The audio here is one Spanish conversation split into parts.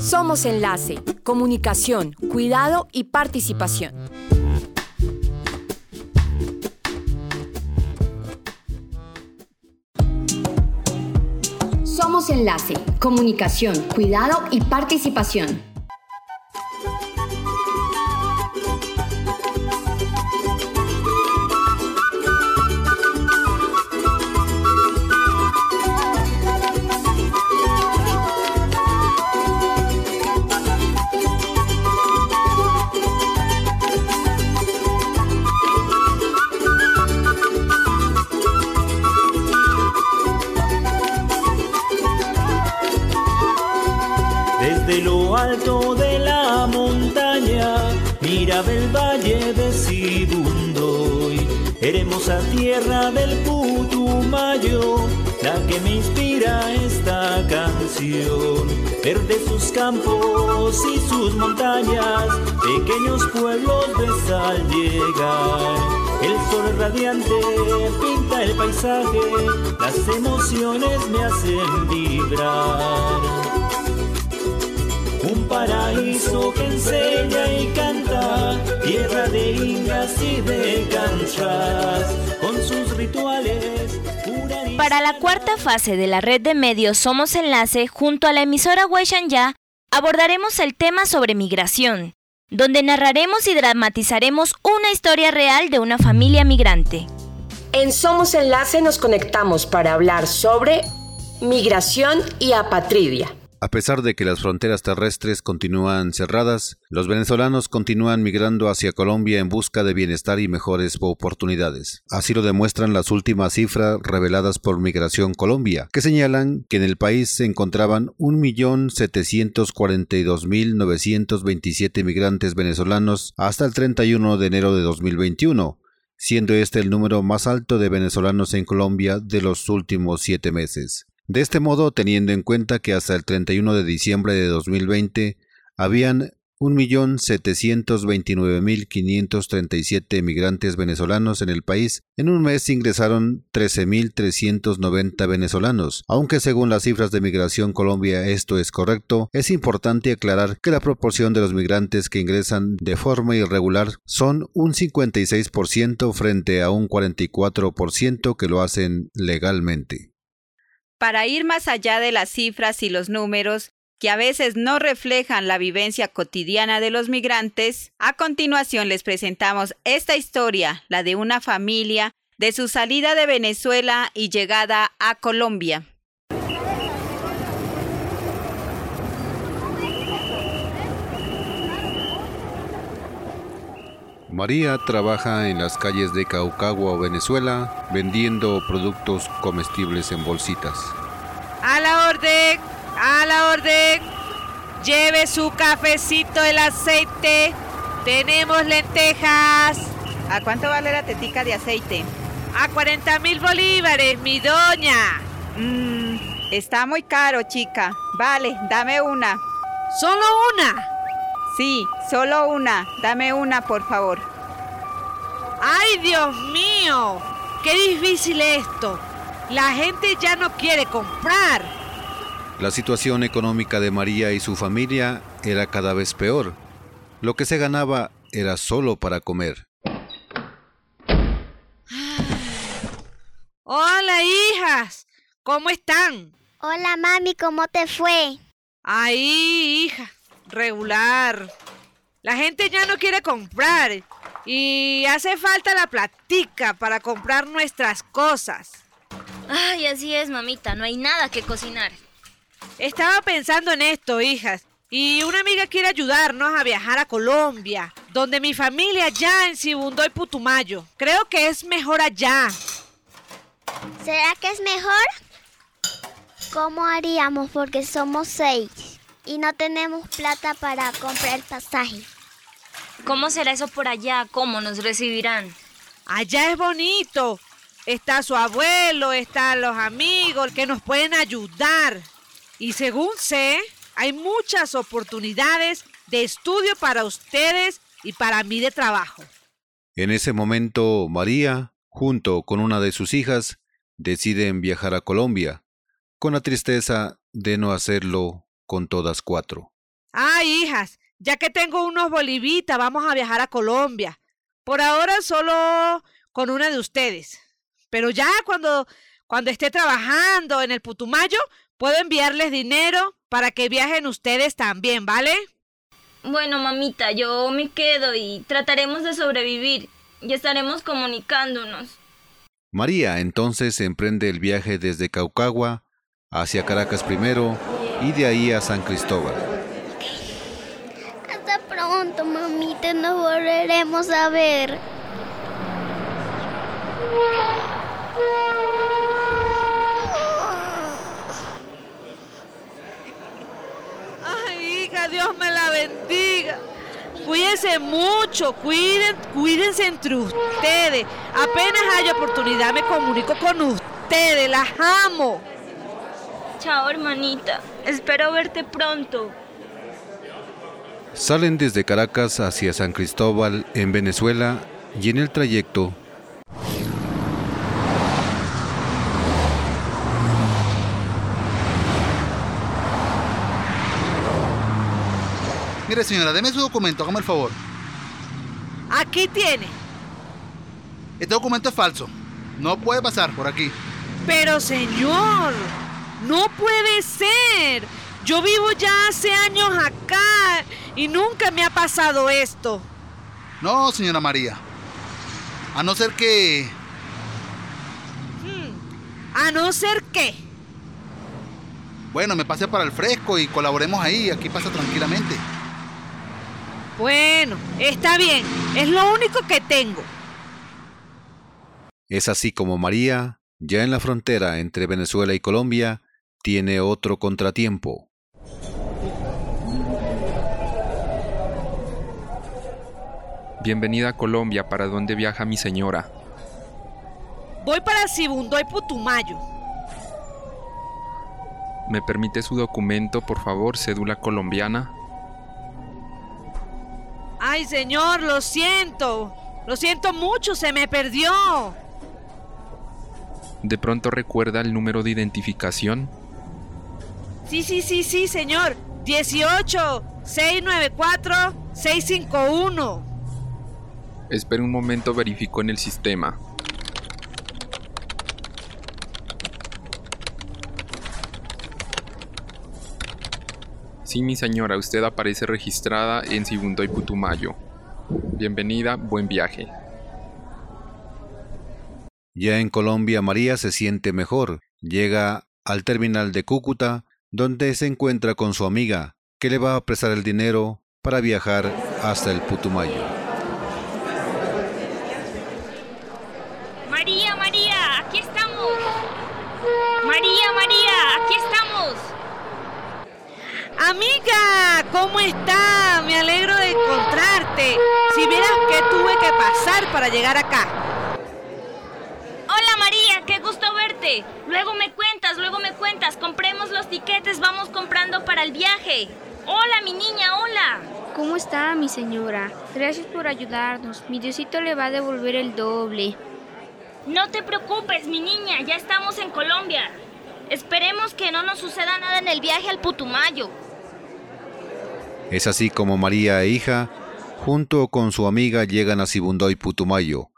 Somos Enlace, Comunicación, Cuidado y Participación. Somos Enlace, Comunicación, Cuidado y Participación. Hermosa tierra del Putumayo, la que me inspira esta canción. Verde sus campos y sus montañas, pequeños pueblos ves al llegar. El sol radiante pinta el paisaje, las emociones me hacen vibrar un paraíso que enseña de canchas, con sus rituales. Para la cuarta fase de la red de medios Somos Enlace, junto a la emisora Ya, abordaremos el tema sobre migración, donde narraremos y dramatizaremos una historia real de una familia migrante. En Somos Enlace nos conectamos para hablar sobre migración y apatridia. A pesar de que las fronteras terrestres continúan cerradas, los venezolanos continúan migrando hacia Colombia en busca de bienestar y mejores oportunidades. Así lo demuestran las últimas cifras reveladas por Migración Colombia, que señalan que en el país se encontraban 1.742.927 migrantes venezolanos hasta el 31 de enero de 2021, siendo este el número más alto de venezolanos en Colombia de los últimos siete meses. De este modo, teniendo en cuenta que hasta el 31 de diciembre de 2020 habían 1.729.537 migrantes venezolanos en el país. En un mes ingresaron 13.390 venezolanos. Aunque según las cifras de Migración Colombia esto es correcto, es importante aclarar que la proporción de los migrantes que ingresan de forma irregular son un 56% frente a un 44% que lo hacen legalmente. Para ir más allá de las cifras y los números, que a veces no reflejan la vivencia cotidiana de los migrantes, a continuación les presentamos esta historia, la de una familia, de su salida de Venezuela y llegada a Colombia. María trabaja en las calles de Caucagua, Venezuela, vendiendo productos comestibles en bolsitas. A la orden, a la orden. Lleve su cafecito, el aceite. Tenemos lentejas. ¿A cuánto vale la tetica de aceite? A 40 mil bolívares, mi doña. Mmm, está muy caro, chica. Vale, dame una. ¿Solo una? Sí, solo una. Dame una, por favor. ¡Ay, Dios mío! ¡Qué difícil esto! La gente ya no quiere comprar. La situación económica de María y su familia era cada vez peor. Lo que se ganaba era solo para comer. Hola, hijas. ¿Cómo están? Hola, mami, ¿cómo te fue? Ahí, hija regular. La gente ya no quiere comprar y hace falta la platica para comprar nuestras cosas. Ay, así es, mamita, no hay nada que cocinar. Estaba pensando en esto, hijas, y una amiga quiere ayudarnos a viajar a Colombia, donde mi familia ya en Sibundoy Putumayo. Creo que es mejor allá. ¿Será que es mejor? ¿Cómo haríamos? Porque somos seis y no tenemos plata para comprar el pasaje. ¿Cómo será eso por allá? ¿Cómo nos recibirán? Allá es bonito. Está su abuelo, están los amigos que nos pueden ayudar. Y según sé, hay muchas oportunidades de estudio para ustedes y para mí de trabajo. En ese momento, María, junto con una de sus hijas, deciden viajar a Colombia, con la tristeza de no hacerlo con todas cuatro. Ay, hijas, ya que tengo unos bolivitas, vamos a viajar a Colombia. Por ahora solo con una de ustedes. Pero ya cuando, cuando esté trabajando en el Putumayo, puedo enviarles dinero para que viajen ustedes también, ¿vale? Bueno, mamita, yo me quedo y trataremos de sobrevivir y estaremos comunicándonos. María entonces emprende el viaje desde Caucagua hacia Caracas primero y de ahí a San Cristóbal. Hasta pronto, mamita, nos volveremos a ver. Ay, hija, Dios me la bendiga. Cuídense mucho, cuiden, cuídense entre ustedes. Apenas haya oportunidad me comunico con ustedes, las amo. Chao, hermanita. Espero verte pronto. Salen desde Caracas hacia San Cristóbal en Venezuela y en el trayecto Mire, señora, deme su documento, hágame el favor. Aquí tiene. Este documento es falso. No puede pasar por aquí. Pero señor, no puede ser. Yo vivo ya hace años acá y nunca me ha pasado esto. No, señora María. A no ser que... Hmm, A no ser que. Bueno, me pase para el fresco y colaboremos ahí. Aquí pasa tranquilamente. Bueno, está bien. Es lo único que tengo. Es así como María, ya en la frontera entre Venezuela y Colombia, tiene otro contratiempo. Bienvenida a Colombia, ¿para dónde viaja mi señora? Voy para Sibundoy Putumayo. ¿Me permite su documento, por favor, cédula colombiana? Ay, señor, lo siento. Lo siento mucho, se me perdió. ¿De pronto recuerda el número de identificación? Sí, sí, sí, sí, señor. 18 694 651. Espere un momento, verifico en el sistema. Sí, mi señora, usted aparece registrada en Sibundoy Putumayo. Bienvenida, buen viaje. Ya en Colombia María se siente mejor. Llega al terminal de Cúcuta, donde se encuentra con su amiga, que le va a prestar el dinero para viajar hasta el Putumayo. María, María, aquí estamos. María, María, aquí estamos. Amiga, ¿cómo está? Me alegro de encontrarte. Si vieras que tuve que pasar para llegar acá. Hola María, qué gusto verte. Luego me cuentas, luego me cuentas. Compremos los tiquetes, vamos comprando para el viaje. Hola mi niña, hola. ¿Cómo está mi señora? Gracias por ayudarnos. Mi Diosito le va a devolver el doble. No te preocupes, mi niña, ya estamos en Colombia. Esperemos que no nos suceda nada en el viaje al Putumayo. Es así como María e hija, junto con su amiga, llegan a Sibundoy Putumayo,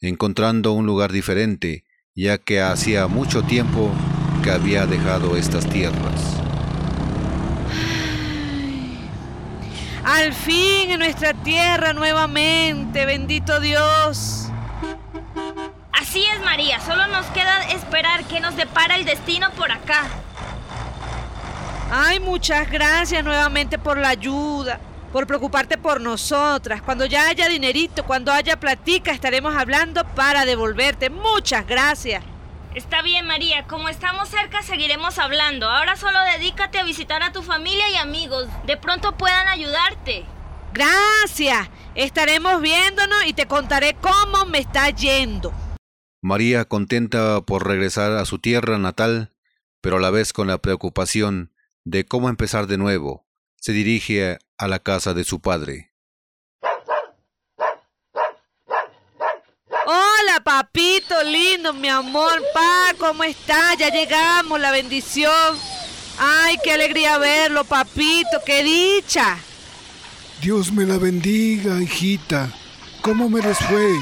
encontrando un lugar diferente, ya que hacía mucho tiempo que había dejado estas tierras. Al fin en nuestra tierra nuevamente, bendito Dios. Así es, María, solo nos queda esperar que nos depara el destino por acá. Ay, muchas gracias nuevamente por la ayuda, por preocuparte por nosotras. Cuando ya haya dinerito, cuando haya platica, estaremos hablando para devolverte. Muchas gracias. Está bien, María, como estamos cerca seguiremos hablando. Ahora solo dedícate a visitar a tu familia y amigos. De pronto puedan ayudarte. Gracias. Estaremos viéndonos y te contaré cómo me está yendo. María, contenta por regresar a su tierra natal, pero a la vez con la preocupación de cómo empezar de nuevo, se dirige a la casa de su padre. Hola, lindo, mi amor, pa, ¿cómo está? Ya llegamos, la bendición. Ay, qué alegría verlo, papito, qué dicha. Dios me la bendiga, hijita. ¿Cómo me les fue?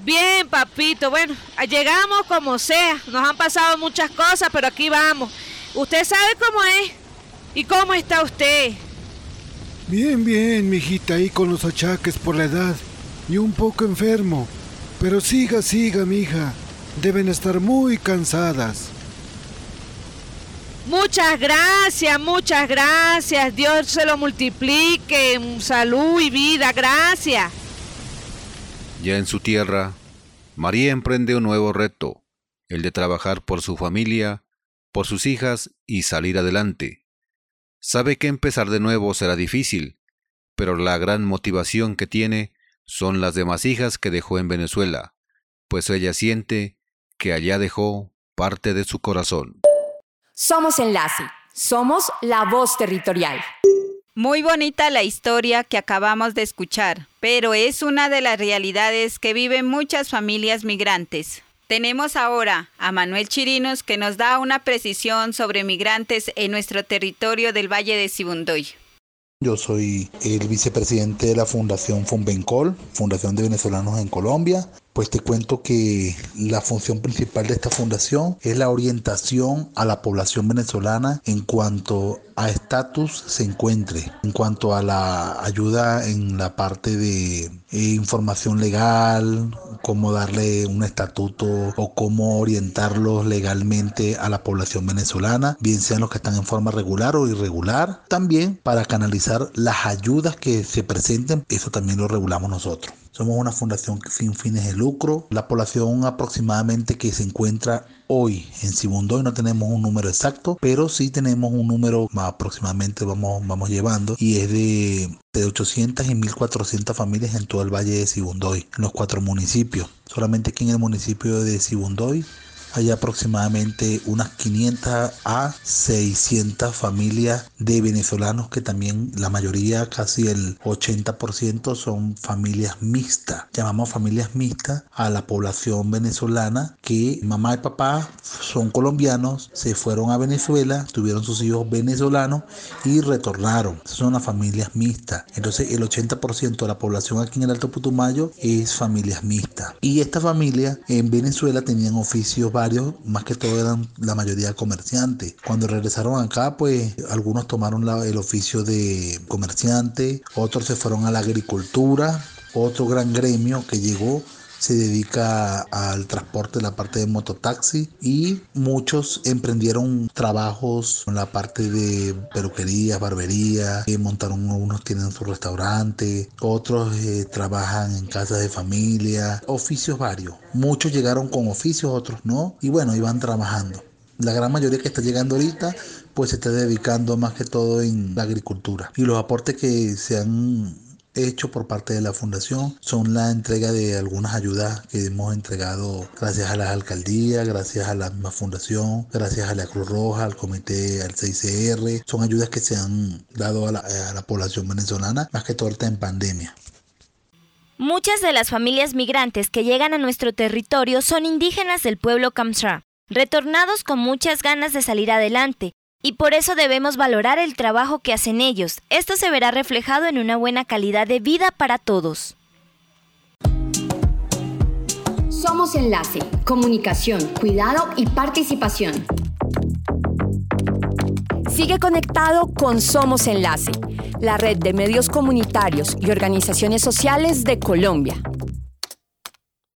Bien, papito. Bueno, llegamos como sea. Nos han pasado muchas cosas, pero aquí vamos. Usted sabe cómo es. ¿Y cómo está usted? Bien, bien, mijita, ahí con los achaques por la edad y un poco enfermo. Pero siga, siga, mija. Deben estar muy cansadas. Muchas gracias, muchas gracias. Dios se lo multiplique. Salud y vida, gracias. Ya en su tierra, María emprende un nuevo reto, el de trabajar por su familia, por sus hijas y salir adelante. Sabe que empezar de nuevo será difícil, pero la gran motivación que tiene son las demás hijas que dejó en Venezuela, pues ella siente que allá dejó parte de su corazón. Somos Enlace, somos la voz territorial. Muy bonita la historia que acabamos de escuchar, pero es una de las realidades que viven muchas familias migrantes. Tenemos ahora a Manuel Chirinos que nos da una precisión sobre migrantes en nuestro territorio del Valle de Sibundoy. Yo soy el vicepresidente de la Fundación Funbencol, Fundación de Venezolanos en Colombia. Pues te cuento que la función principal de esta fundación es la orientación a la población venezolana en cuanto a estatus se encuentre, en cuanto a la ayuda en la parte de eh, información legal, cómo darle un estatuto o cómo orientarlos legalmente a la población venezolana, bien sean los que están en forma regular o irregular. También para canalizar las ayudas que se presenten, eso también lo regulamos nosotros. Somos una fundación sin fines de lucro. La población aproximadamente que se encuentra hoy en Sibundoy no tenemos un número exacto, pero sí tenemos un número aproximadamente vamos, vamos llevando y es de, de 800 y 1400 familias en todo el valle de Sibundoy, en los cuatro municipios. Solamente aquí en el municipio de Sibundoy hay aproximadamente unas 500 a 600 familias de venezolanos que también la mayoría, casi el 80% son familias mixtas. Llamamos familias mixtas a la población venezolana que mamá y papá son colombianos, se fueron a Venezuela, tuvieron sus hijos venezolanos y retornaron. Son las familias mixtas. Entonces el 80% de la población aquí en el Alto Putumayo es familias mixtas. Y estas familias en Venezuela tenían oficios más que todo eran la mayoría comerciantes. Cuando regresaron acá, pues algunos tomaron el oficio de comerciante, otros se fueron a la agricultura, otro gran gremio que llegó se dedica al transporte la parte de mototaxi y muchos emprendieron trabajos en la parte de peluquería, barbería, eh, montaron unos tienen su restaurante, otros eh, trabajan en casas de familia, oficios varios. Muchos llegaron con oficios, otros no, y bueno, iban trabajando. La gran mayoría que está llegando ahorita pues se está dedicando más que todo en la agricultura. Y los aportes que se han hecho por parte de la fundación son la entrega de algunas ayudas que hemos entregado gracias a las alcaldías, gracias a la misma fundación, gracias a la Cruz Roja, al comité, al CICR. Son ayudas que se han dado a la, la población venezolana, más que todo en pandemia. Muchas de las familias migrantes que llegan a nuestro territorio son indígenas del pueblo Kamsra, retornados con muchas ganas de salir adelante, y por eso debemos valorar el trabajo que hacen ellos. Esto se verá reflejado en una buena calidad de vida para todos. Somos Enlace, comunicación, cuidado y participación. Sigue conectado con Somos Enlace, la red de medios comunitarios y organizaciones sociales de Colombia.